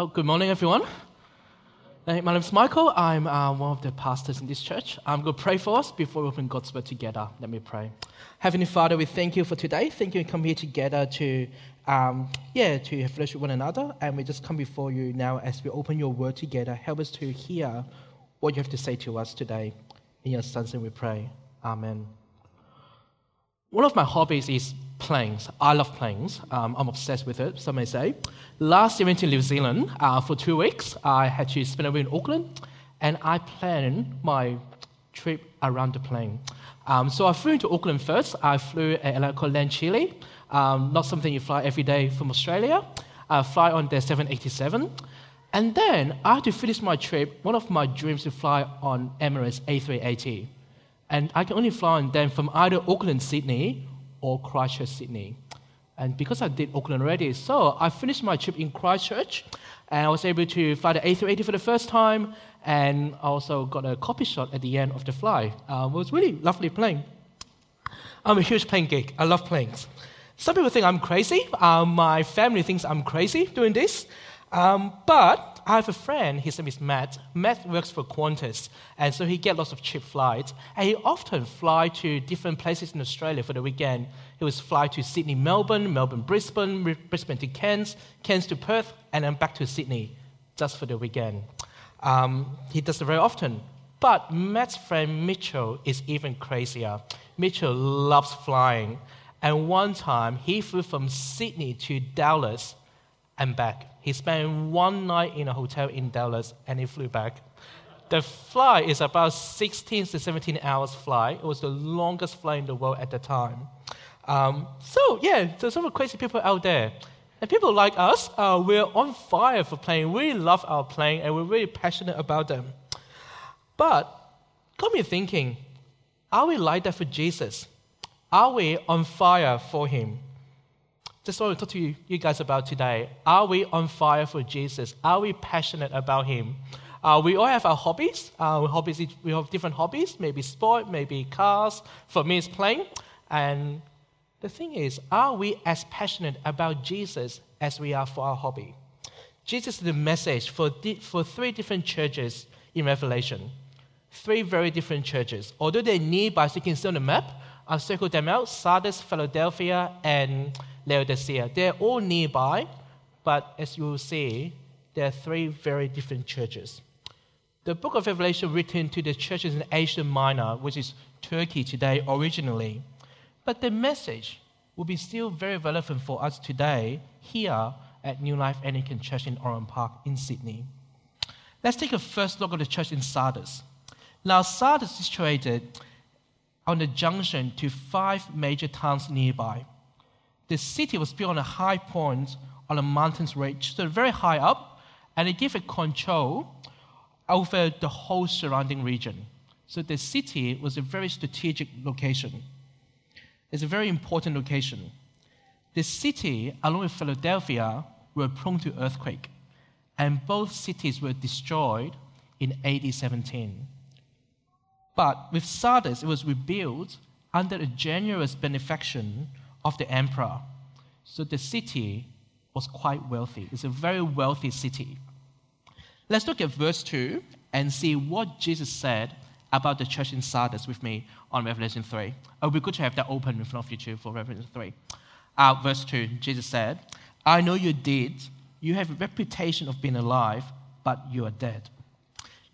Oh, good morning, everyone. My name is Michael. I'm uh, one of the pastors in this church. I'm going to pray for us before we open God's Word together. Let me pray. Heavenly Father, we thank you for today. Thank you for coming here together to, um, yeah, to have fellowship with one another. And we just come before you now as we open your Word together. Help us to hear what you have to say to us today. In your Son's name we pray. Amen. One of my hobbies is planes. I love planes. Um, I'm obsessed with it, some may say. Last year, I went to New Zealand uh, for two weeks. I had to spend a week in Auckland, and I planned my trip around the plane. Um, so I flew into Auckland first. I flew at airline called LAND um, not something you fly every day from Australia. I fly on the 787. And then, I had to finish my trip, one of my dreams to fly on Emirates A380. And I can only fly on them from either Auckland, Sydney, or Christchurch, Sydney. And because I did Auckland already, so I finished my trip in Christchurch, and I was able to fly the A380 for the first time, and I also got a copy shot at the end of the flight. Um, it was really lovely plane. I'm a huge plane geek. I love planes. Some people think I'm crazy. Um, my family thinks I'm crazy doing this. Um, but I have a friend, his name is Matt. Matt works for Qantas, and so he gets lots of cheap flights. And he often fly to different places in Australia for the weekend. He would fly to Sydney, Melbourne, Melbourne, Brisbane, Brisbane to Cairns, Cairns to Perth, and then back to Sydney just for the weekend. Um, he does it very often. But Matt's friend Mitchell is even crazier. Mitchell loves flying. And one time he flew from Sydney to Dallas and back. He spent one night in a hotel in Dallas and he flew back. The flight is about 16 to 17 hours flight. It was the longest flight in the world at the time. Um, so yeah, there's some crazy people out there. And people like us, uh, we're on fire for plane. We love our plane and we're really passionate about them. But got me thinking, are we like that for Jesus? Are we on fire for him? Just want to talk to you, you guys about today. Are we on fire for Jesus? Are we passionate about Him? Uh, we all have our hobbies. Uh, hobbies. We have different hobbies, maybe sport, maybe cars. For me, it's playing. And the thing is, are we as passionate about Jesus as we are for our hobby? Jesus is the message for, di- for three different churches in Revelation. Three very different churches. Although they're nearby, so you can see on the map, I've circled them out Sardis, Philadelphia, and Laodicea. They're all nearby, but as you will see, there are three very different churches. The book of Revelation written to the churches in Asia Minor, which is Turkey today originally, but the message will be still very relevant for us today here at New Life Anglican Church in Oran Park in Sydney. Let's take a first look at the church in Sardis. Now, Sardis is situated on the junction to five major towns nearby. The city was built on a high point on a mountain's ridge, so very high up, and it gave it control over the whole surrounding region. So the city was a very strategic location. It's a very important location. The city, along with Philadelphia, were prone to earthquake, and both cities were destroyed in AD 17. But with Sardis, it was rebuilt under a generous benefaction of the emperor. So the city was quite wealthy. It's a very wealthy city. Let's look at verse 2 and see what Jesus said about the church in Sardis with me on Revelation 3. It would be good to have that open in front of you too for Revelation 3. Uh, verse 2, Jesus said, I know you did. You have a reputation of being alive, but you are dead.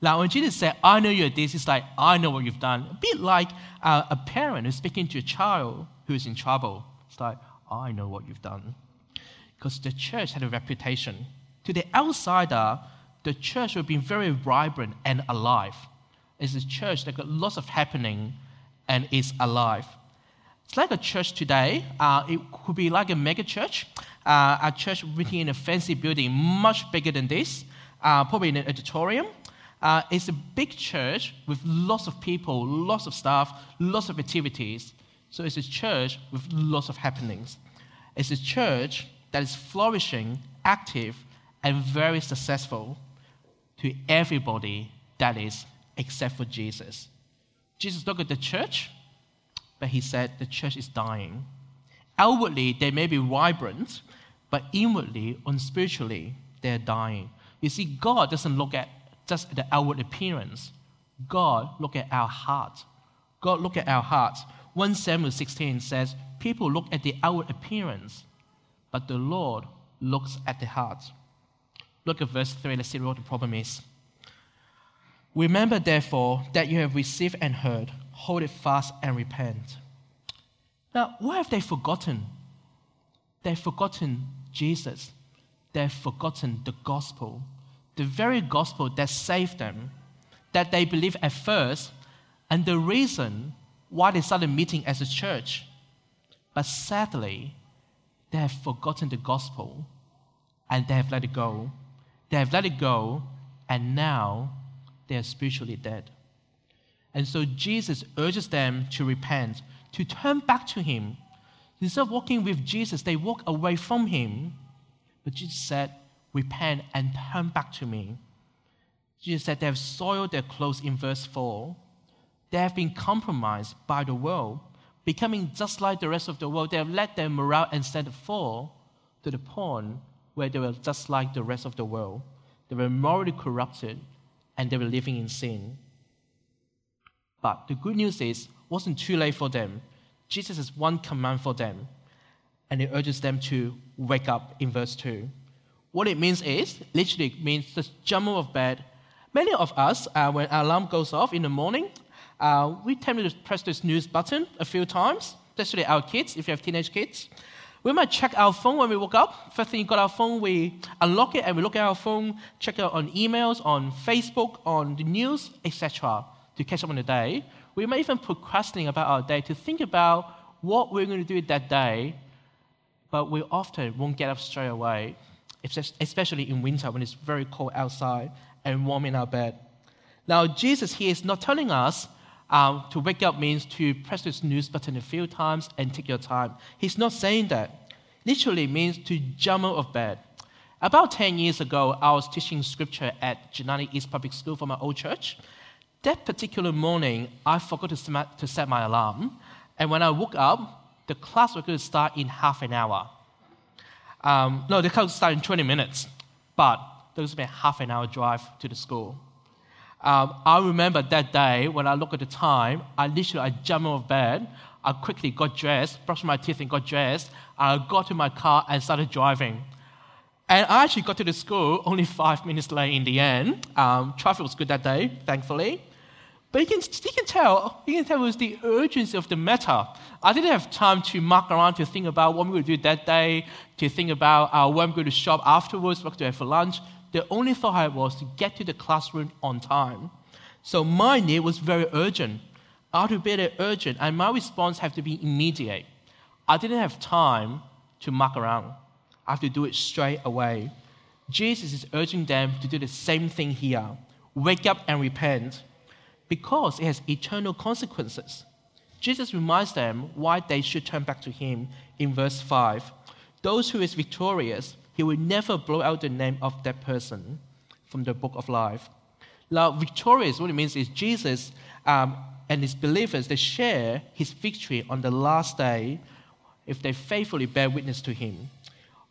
Now, when Jesus said, I know you're this, it's like, I know what you've done. A bit like uh, a parent who's speaking to a child who's in trouble. It's like, I know what you've done. Because the church had a reputation. To the outsider, the church would be very vibrant and alive. It's a church that got lots of happening and is alive. It's like a church today. Uh, it could be like a mega church. Uh, a church meeting in a fancy building, much bigger than this, uh, probably in an auditorium. Uh, it's a big church with lots of people, lots of staff, lots of activities. So it's a church with lots of happenings. It's a church that is flourishing, active, and very successful to everybody that is except for Jesus. Jesus looked at the church, but he said the church is dying. Outwardly, they may be vibrant, but inwardly and spiritually, they're dying. You see, God doesn't look at just the outward appearance. God look at our heart. God look at our hearts. 1 Samuel 16 says, People look at the outward appearance, but the Lord looks at the heart. Look at verse 3. Let's see what the problem is. Remember, therefore, that you have received and heard, hold it fast and repent. Now, what have they forgotten? They've forgotten Jesus. They've forgotten the gospel, the very gospel that saved them, that they believed at first, and the reason why they started meeting as a church. But sadly, they have forgotten the gospel and they have let it go. They have let it go, and now they are spiritually dead. And so Jesus urges them to repent, to turn back to Him. Instead of walking with Jesus, they walk away from Him. But Jesus said, Repent and turn back to me. Jesus said they have soiled their clothes in verse 4. They have been compromised by the world, becoming just like the rest of the world. They have let their morale and standard fall to the point where they were just like the rest of the world. They were morally corrupted and they were living in sin. But the good news is, it wasn't too late for them. Jesus has one command for them, and he urges them to wake up in verse 2. What it means is, literally, it means jump out of bed. Many of us, uh, when our alarm goes off in the morning, uh, we tend to press the snooze button a few times, especially our kids, if you have teenage kids. We might check our phone when we woke up. First thing you got our phone, we unlock it and we look at our phone, check out on emails, on Facebook, on the news, etc., to catch up on the day. We might even procrastinate about our day to think about what we're going to do that day, but we often won't get up straight away, especially in winter when it's very cold outside and warm in our bed. Now, Jesus here is not telling us um, to wake up means to press the snooze button a few times and take your time. He's not saying that. Literally means to jump out of bed. About 10 years ago, I was teaching scripture at Jannali East Public School for my old church. That particular morning, I forgot to set my alarm. And when I woke up, the class was going to start in half an hour. Um, no, the class would start in 20 minutes, but there was about half an hour drive to the school. Um, I remember that day when I look at the time, I literally I jumped out of bed. I quickly got dressed, brushed my teeth, and got dressed. I got to my car and started driving. And I actually got to the school only five minutes late in the end. Um, traffic was good that day, thankfully. But you can, you can tell, you can tell it was the urgency of the matter. I didn't have time to muck around to think about what we would do that day, to think about uh, where I'm going to shop afterwards, what to have for lunch. The only thought I had was to get to the classroom on time. So my need was very urgent. I had to be very urgent, and my response had to be immediate. I didn't have time to muck around. I have to do it straight away. Jesus is urging them to do the same thing here wake up and repent because it has eternal consequences. Jesus reminds them why they should turn back to him in verse 5. Those who is victorious he will never blow out the name of that person from the book of life. Now, victorious, what it means is Jesus um, and his believers, they share his victory on the last day if they faithfully bear witness to him.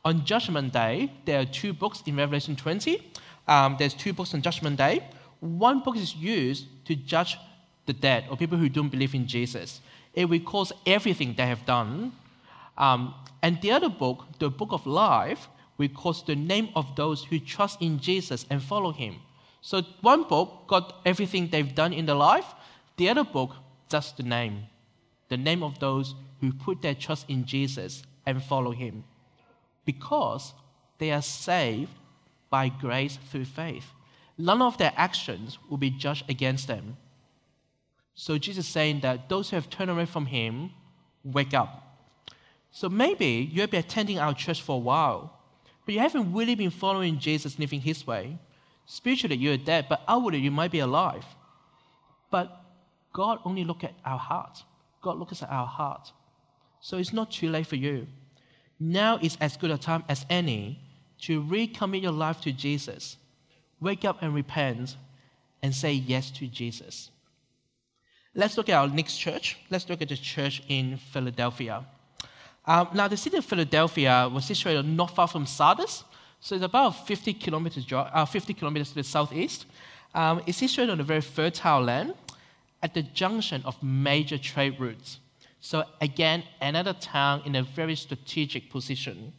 On Judgment Day, there are two books in Revelation 20. Um, there's two books on Judgment Day. One book is used to judge the dead or people who don't believe in Jesus. It recalls everything they have done. Um, and the other book, the book of life, records the name of those who trust in Jesus and follow him. So one book got everything they've done in their life, the other book, just the name. The name of those who put their trust in Jesus and follow him. Because they are saved by grace through faith. None of their actions will be judged against them. So Jesus is saying that those who have turned away from him, wake up. So maybe you'll be attending our church for a while, but you haven't really been following Jesus living his way. Spiritually, you're dead, but outwardly, you might be alive. But God only looks at our heart. God looks at our heart. So it's not too late for you. Now is as good a time as any to recommit your life to Jesus. Wake up and repent and say yes to Jesus. Let's look at our next church. Let's look at the church in Philadelphia. Um, now, the city of Philadelphia was situated not far from Sardis. So it's about 50 kilometers, uh, 50 kilometers to the southeast. Um, it's situated on a very fertile land at the junction of major trade routes. So again, another town in a very strategic position.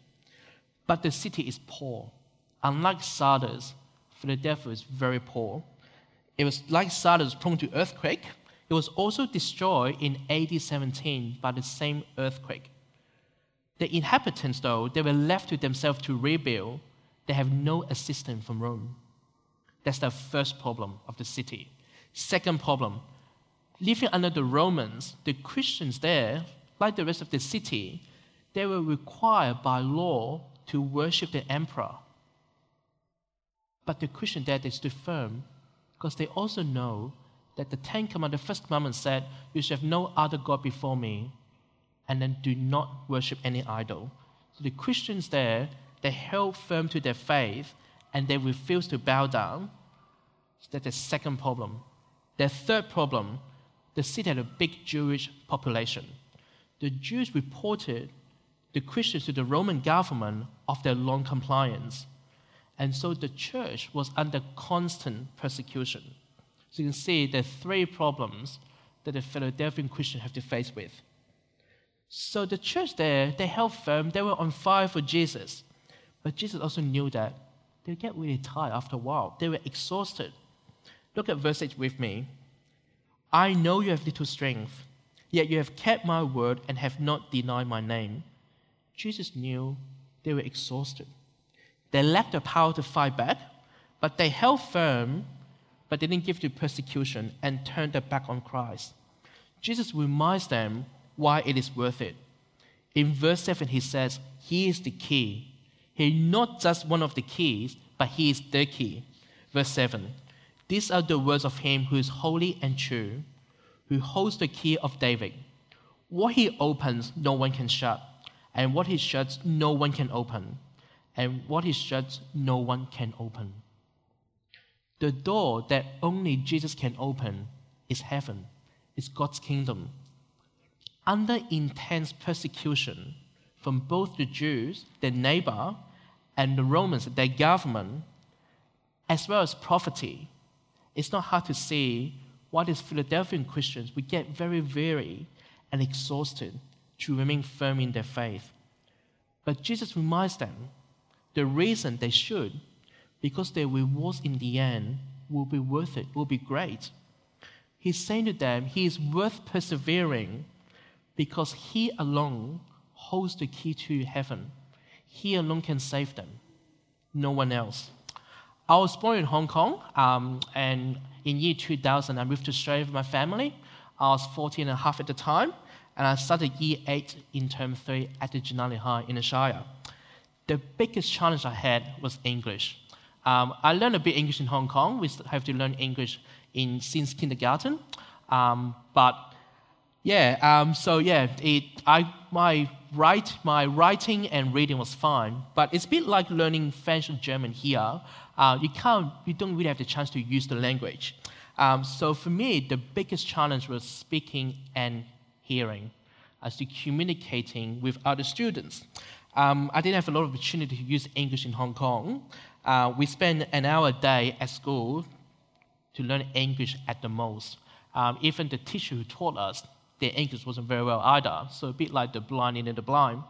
But the city is poor. Unlike Sardis, Philadelphia is very poor. It was like Sardis prone to earthquake. It was also destroyed in AD 17 by the same earthquake. The inhabitants, though, they were left to themselves to rebuild. They have no assistance from Rome. That's the first problem of the city. Second problem, living under the Romans, the Christians there, like the rest of the city, they were required by law to worship the emperor. But the Christian there, they stood firm because they also know that the Ten Commandments, the first commandment said, You shall have no other God before me, and then do not worship any idol. So the Christians there, they held firm to their faith and they refused to bow down. So that's the second problem. The third problem, the city had a big Jewish population. The Jews reported the Christians to the Roman government of their non compliance. And so the church was under constant persecution. So you can see there are three problems that the Philadelphian Christians have to face with. So the church there, they held firm, they were on fire for Jesus. But Jesus also knew that they get really tired after a while. They were exhausted. Look at verse 8 with me. I know you have little strength, yet you have kept my word and have not denied my name. Jesus knew they were exhausted. They lacked the power to fight back, but they held firm, but they didn't give to persecution and turned their back on Christ. Jesus reminds them why it is worth it. In verse 7, he says, He is the key. He not just one of the keys, but he is the key. Verse 7 These are the words of him who is holy and true, who holds the key of David. What he opens, no one can shut, and what he shuts, no one can open, and what he shuts, no one can open. The door that only Jesus can open is heaven, is God's kingdom. Under intense persecution, from both the Jews, their neighbor, and the Romans, their government, as well as poverty, it's not hard to see why these Philadelphian Christians we get very weary and exhausted to remain firm in their faith. But Jesus reminds them the reason they should, because their rewards in the end will be worth it, will be great. He's saying to them, He is worth persevering because He alone holds the key to heaven. He alone can save them, no one else. I was born in Hong Kong, um, and in year 2000, I moved to Australia with my family. I was 14 and a half at the time, and I started year 8 in term 3 at the Jannali High in Shire. The biggest challenge I had was English. Um, I learned a bit English in Hong Kong. We have to learn English in since kindergarten, um, but yeah, um, so yeah, it, I, my, write, my writing and reading was fine, but it's a bit like learning French or German here. Uh, you, can't, you don't really have the chance to use the language. Um, so for me, the biggest challenge was speaking and hearing, as to communicating with other students. Um, I didn't have a lot of opportunity to use English in Hong Kong. Uh, we spent an hour a day at school to learn English at the most. Um, even the teacher who taught us, their English wasn't very well either, so a bit like the blind in the blind.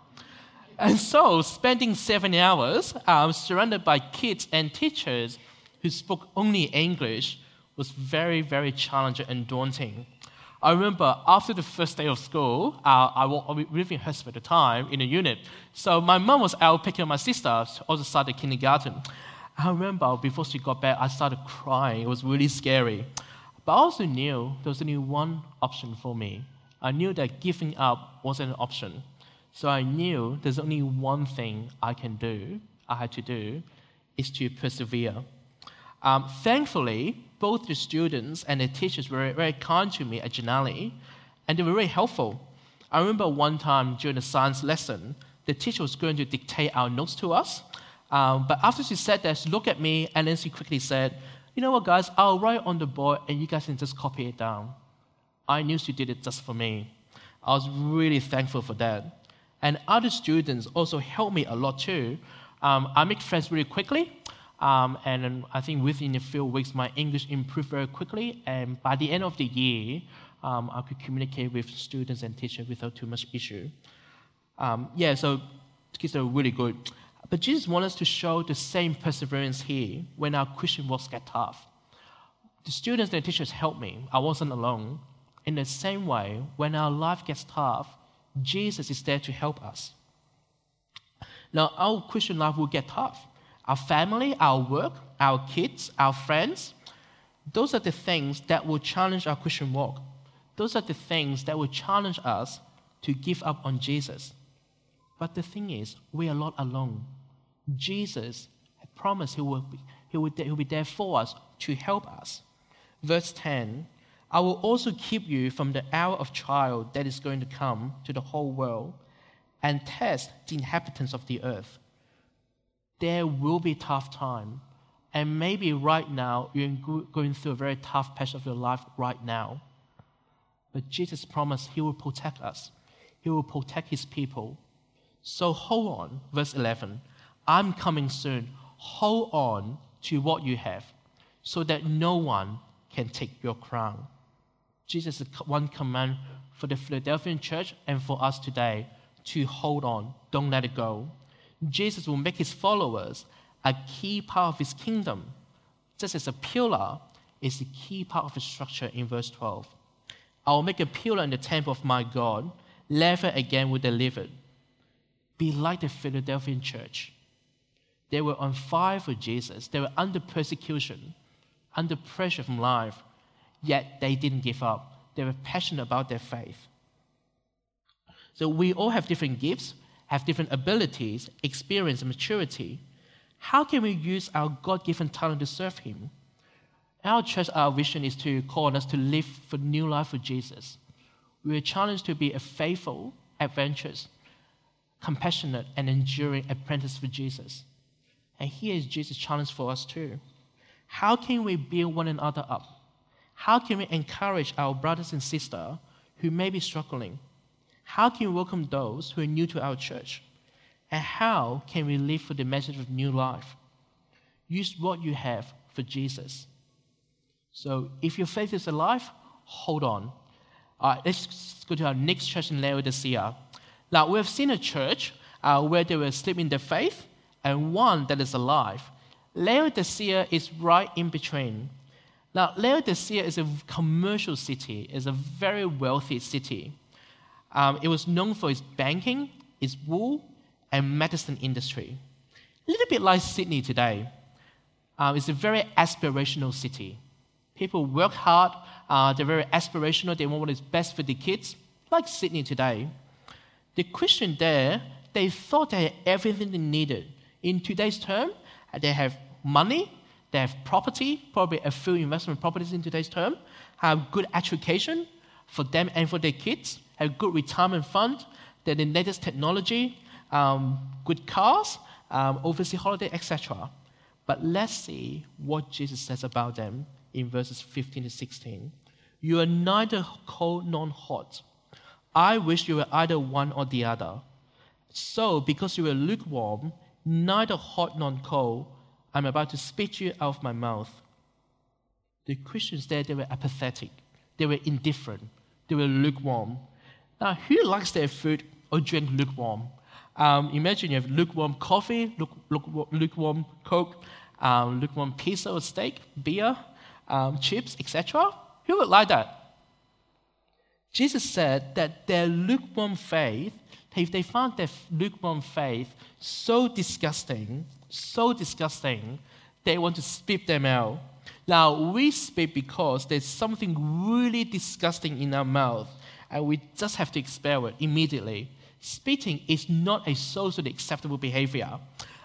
And so, spending seven hours um, surrounded by kids and teachers who spoke only English was very, very challenging and daunting. I remember after the first day of school, uh, I was living in Hurstville at the time in a unit. So my mom was out picking up my sister, also started kindergarten. I remember before she got back, I started crying. It was really scary. But I also knew there was only one option for me. I knew that giving up wasn't an option. So I knew there's only one thing I can do, I had to do, is to persevere. Um, thankfully, both the students and the teachers were very kind to me at Jannali, and they were very helpful. I remember one time during the science lesson, the teacher was going to dictate our notes to us. Um, but after she said that, she looked at me and then she quickly said, You know what, guys, I'll write on the board and you guys can just copy it down. I knew she did it just for me. I was really thankful for that. And other students also helped me a lot too. Um, I make friends really quickly. Um, and I think within a few weeks, my English improved very quickly. And by the end of the year, um, I could communicate with students and teachers without too much issue. Um, yeah, so kids are really good. But Jesus wants us to show the same perseverance here when our Christian walks get tough. The students and teachers helped me. I wasn't alone. In the same way, when our life gets tough, Jesus is there to help us. Now, our Christian life will get tough. Our family, our work, our kids, our friends, those are the things that will challenge our Christian walk. Those are the things that will challenge us to give up on Jesus. But the thing is, we are not alone. Jesus promised he will, be, he, will, he will be there for us to help us. Verse 10 I will also keep you from the hour of trial that is going to come to the whole world and test the inhabitants of the earth. There will be tough time, and maybe right now you're going through a very tough patch of your life right now. But Jesus promised He will protect us. He will protect His people. So hold on, verse 11. I'm coming soon. Hold on to what you have, so that no one can take your crown. Jesus one command for the Philadelphian church and for us today to hold on, don't let it go. Jesus will make his followers a key part of his kingdom, just as a pillar is the key part of the structure in verse 12. I will make a pillar in the temple of my God, never again will deliver. it. Be like the Philadelphian church. They were on fire for Jesus, they were under persecution, under pressure from life yet they didn't give up. They were passionate about their faith. So we all have different gifts, have different abilities, experience, and maturity. How can we use our God given talent to serve Him? Our church, our vision is to call on us to live for new life with Jesus. We are challenged to be a faithful, adventurous, compassionate, and enduring apprentice for Jesus. And here is Jesus' challenge for us too. How can we build one another up? How can we encourage our brothers and sisters who may be struggling? How can we welcome those who are new to our church? And how can we live for the message of new life? Use what you have for Jesus. So if your faith is alive, hold on. Right, let's go to our next church in Laodicea. Now, we have seen a church uh, where they were asleep in their faith and one that is alive. Laodicea is right in between. Now, Laodicea is a commercial city, is a very wealthy city. Um, it was known for its banking, its wool, and medicine industry. A little bit like Sydney today. Um, it's a very aspirational city. People work hard, uh, they're very aspirational, they want what is best for the kids, like Sydney today. The Christian there, they thought they had everything they needed. In today's term, they have money, they have property, probably a few investment properties in today's term, have good education for them and for their kids, have good retirement fund, they're the latest technology, um, good cars, um, overseas holiday, etc. But let's see what Jesus says about them in verses 15 to 16. You are neither cold nor hot. I wish you were either one or the other. So, because you are lukewarm, neither hot nor cold, I'm about to spit you out of my mouth. The Christians there, they were apathetic. They were indifferent. They were lukewarm. Now, who likes their food or drink lukewarm? Um, imagine you have lukewarm coffee, lukewarm Coke, um, lukewarm pizza or steak, beer, um, chips, etc. Who would like that? Jesus said that their lukewarm faith, if they found their lukewarm faith so disgusting, so disgusting, they want to spit them out. Now, we spit because there's something really disgusting in our mouth, and we just have to expel it immediately. Spitting is not a socially acceptable behavior.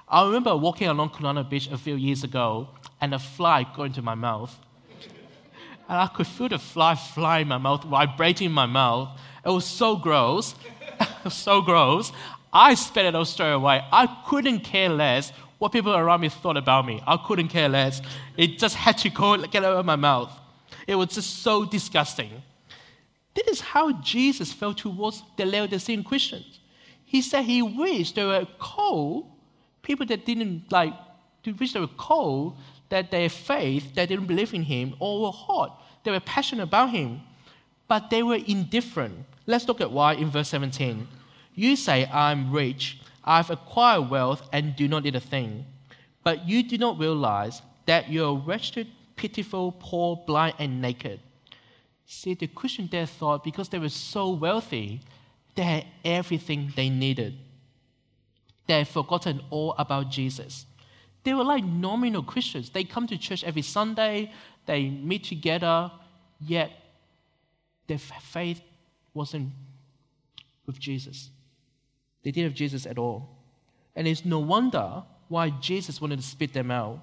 I remember walking along Cronulla Beach a few years ago, and a fly got into my mouth. and I could feel the fly flying in my mouth, vibrating in my mouth. It was so gross. so gross. I spat it out straight away. I couldn't care less what people around me thought about me. I couldn't care less. It just had to go get out of my mouth. It was just so disgusting. This is how Jesus felt towards the Laodicean Christians. He said he wished they were cold, People that didn't like, which they were cold, that their faith, that didn't believe in him, or were hot. They were passionate about him, but they were indifferent. Let's look at why in verse 17. You say, I'm rich, I've acquired wealth, and do not need a thing. But you do not realize that you're wretched, pitiful, poor, blind, and naked. See, the Christian there thought because they were so wealthy, they had everything they needed. They had forgotten all about Jesus. They were like nominal Christians. They come to church every Sunday, they meet together, yet their faith wasn't with Jesus. They didn't have Jesus at all. And it's no wonder why Jesus wanted to spit them out.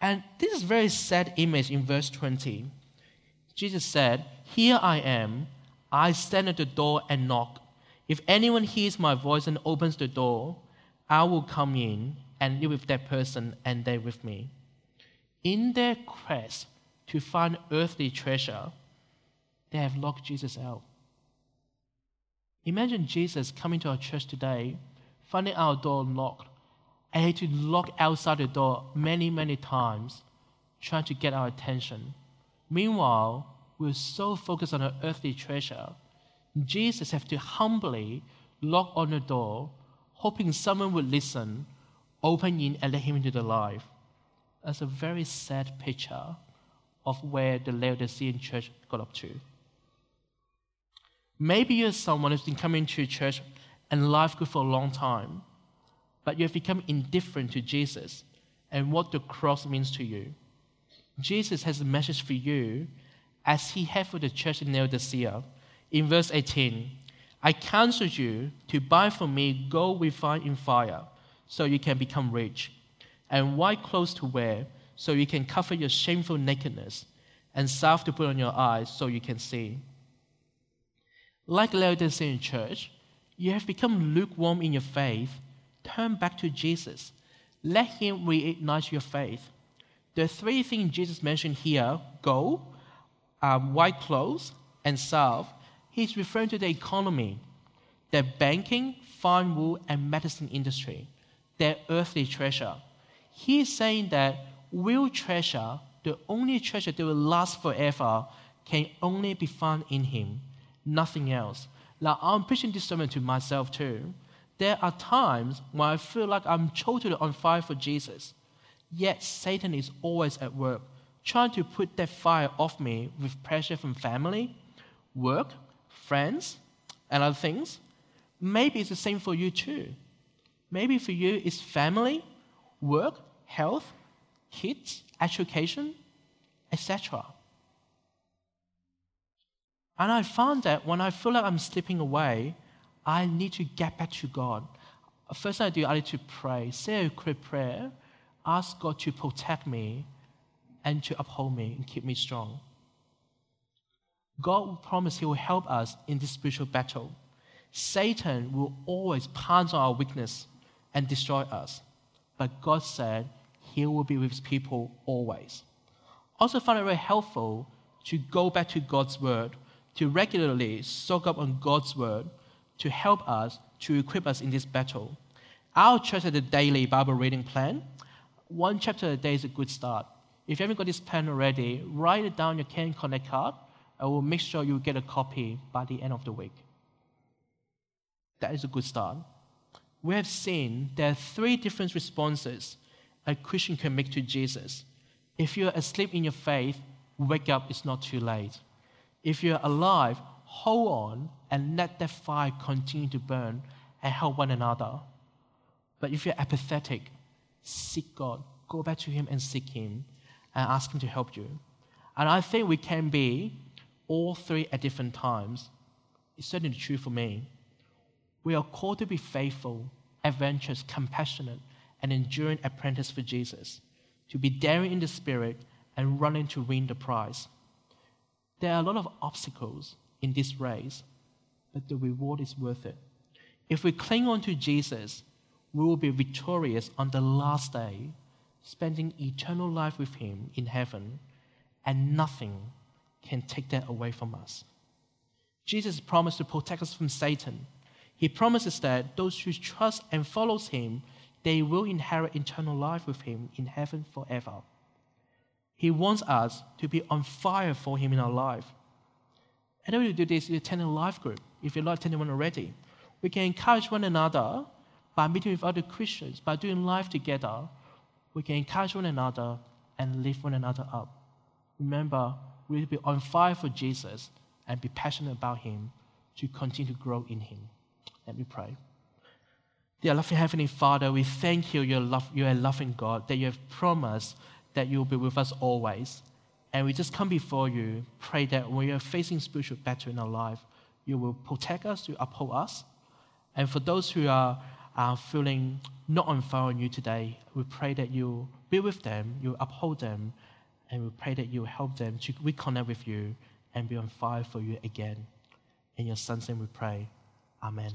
And this is very sad image in verse 20. Jesus said, Here I am. I stand at the door and knock. If anyone hears my voice and opens the door, I will come in and live with that person and they with me. In their quest to find earthly treasure, they have locked Jesus out. Imagine Jesus coming to our church today, finding our door locked, and he had to lock outside the door many, many times, trying to get our attention. Meanwhile, we're so focused on our earthly treasure, Jesus had to humbly lock on the door, hoping someone would listen, open in, and let him into the life. That's a very sad picture of where the Laodicean church got up to. Maybe you're someone who's been coming to church and life good for a long time, but you have become indifferent to Jesus and what the cross means to you. Jesus has a message for you as he had for the church in Laodicea. In verse 18, I counsel you to buy from me gold refined in fire, so you can become rich, and white clothes to wear, so you can cover your shameful nakedness, and salve to put on your eyes, so you can see. Like Laodicean church, you have become lukewarm in your faith. Turn back to Jesus. Let Him reignite your faith. The three things Jesus mentioned here gold, um, white clothes, and salve. He's referring to the economy, the banking, fine wool, and medicine industry, their earthly treasure. He's saying that real treasure, the only treasure that will last forever, can only be found in Him nothing else. Now, I'm preaching this sermon to myself too. There are times when I feel like I'm totally on fire for Jesus, yet Satan is always at work, trying to put that fire off me with pressure from family, work, friends, and other things. Maybe it's the same for you too. Maybe for you it's family, work, health, kids, education, etc. And I found that when I feel like I'm slipping away, I need to get back to God. First thing I do, I need to pray, say a quick prayer, ask God to protect me and to uphold me and keep me strong. God will promise He will help us in this spiritual battle. Satan will always pounce on our weakness and destroy us. But God said He will be with His people always. Also, find it very helpful to go back to God's Word to regularly soak up on God's word to help us, to equip us in this battle. Our church has a daily Bible reading plan. One chapter a day is a good start. If you haven't got this plan already, write it down your Can Connect card, and we'll make sure you get a copy by the end of the week. That is a good start. We have seen there are three different responses a Christian can make to Jesus. If you're asleep in your faith, wake up, it's not too late. If you're alive, hold on and let that fire continue to burn and help one another. But if you're apathetic, seek God. Go back to Him and seek Him and ask Him to help you. And I think we can be all three at different times. It's certainly true for me. We are called to be faithful, adventurous, compassionate, and enduring apprentice for Jesus, to be daring in the spirit and running to win the prize. There are a lot of obstacles in this race, but the reward is worth it. If we cling on to Jesus, we will be victorious on the last day, spending eternal life with Him in heaven, and nothing can take that away from us. Jesus promised to protect us from Satan. He promises that those who trust and follows Him they will inherit eternal life with Him in heaven forever. He wants us to be on fire for Him in our life. And the to do this is attend a life group. If you're not attending one already, we can encourage one another by meeting with other Christians, by doing life together. We can encourage one another and lift one another up. Remember, we will be on fire for Jesus and be passionate about Him to continue to grow in Him. Let me pray. Dear loving Heavenly Father, we thank you, love, you're a loving God, that you have promised that you will be with us always. And we just come before you, pray that when are facing spiritual battle in our life, you will protect us, you uphold us. And for those who are, are feeling not on fire on you today, we pray that you be with them, you uphold them, and we pray that you help them to reconnect with you and be on fire for you again. In your son's name we pray. Amen.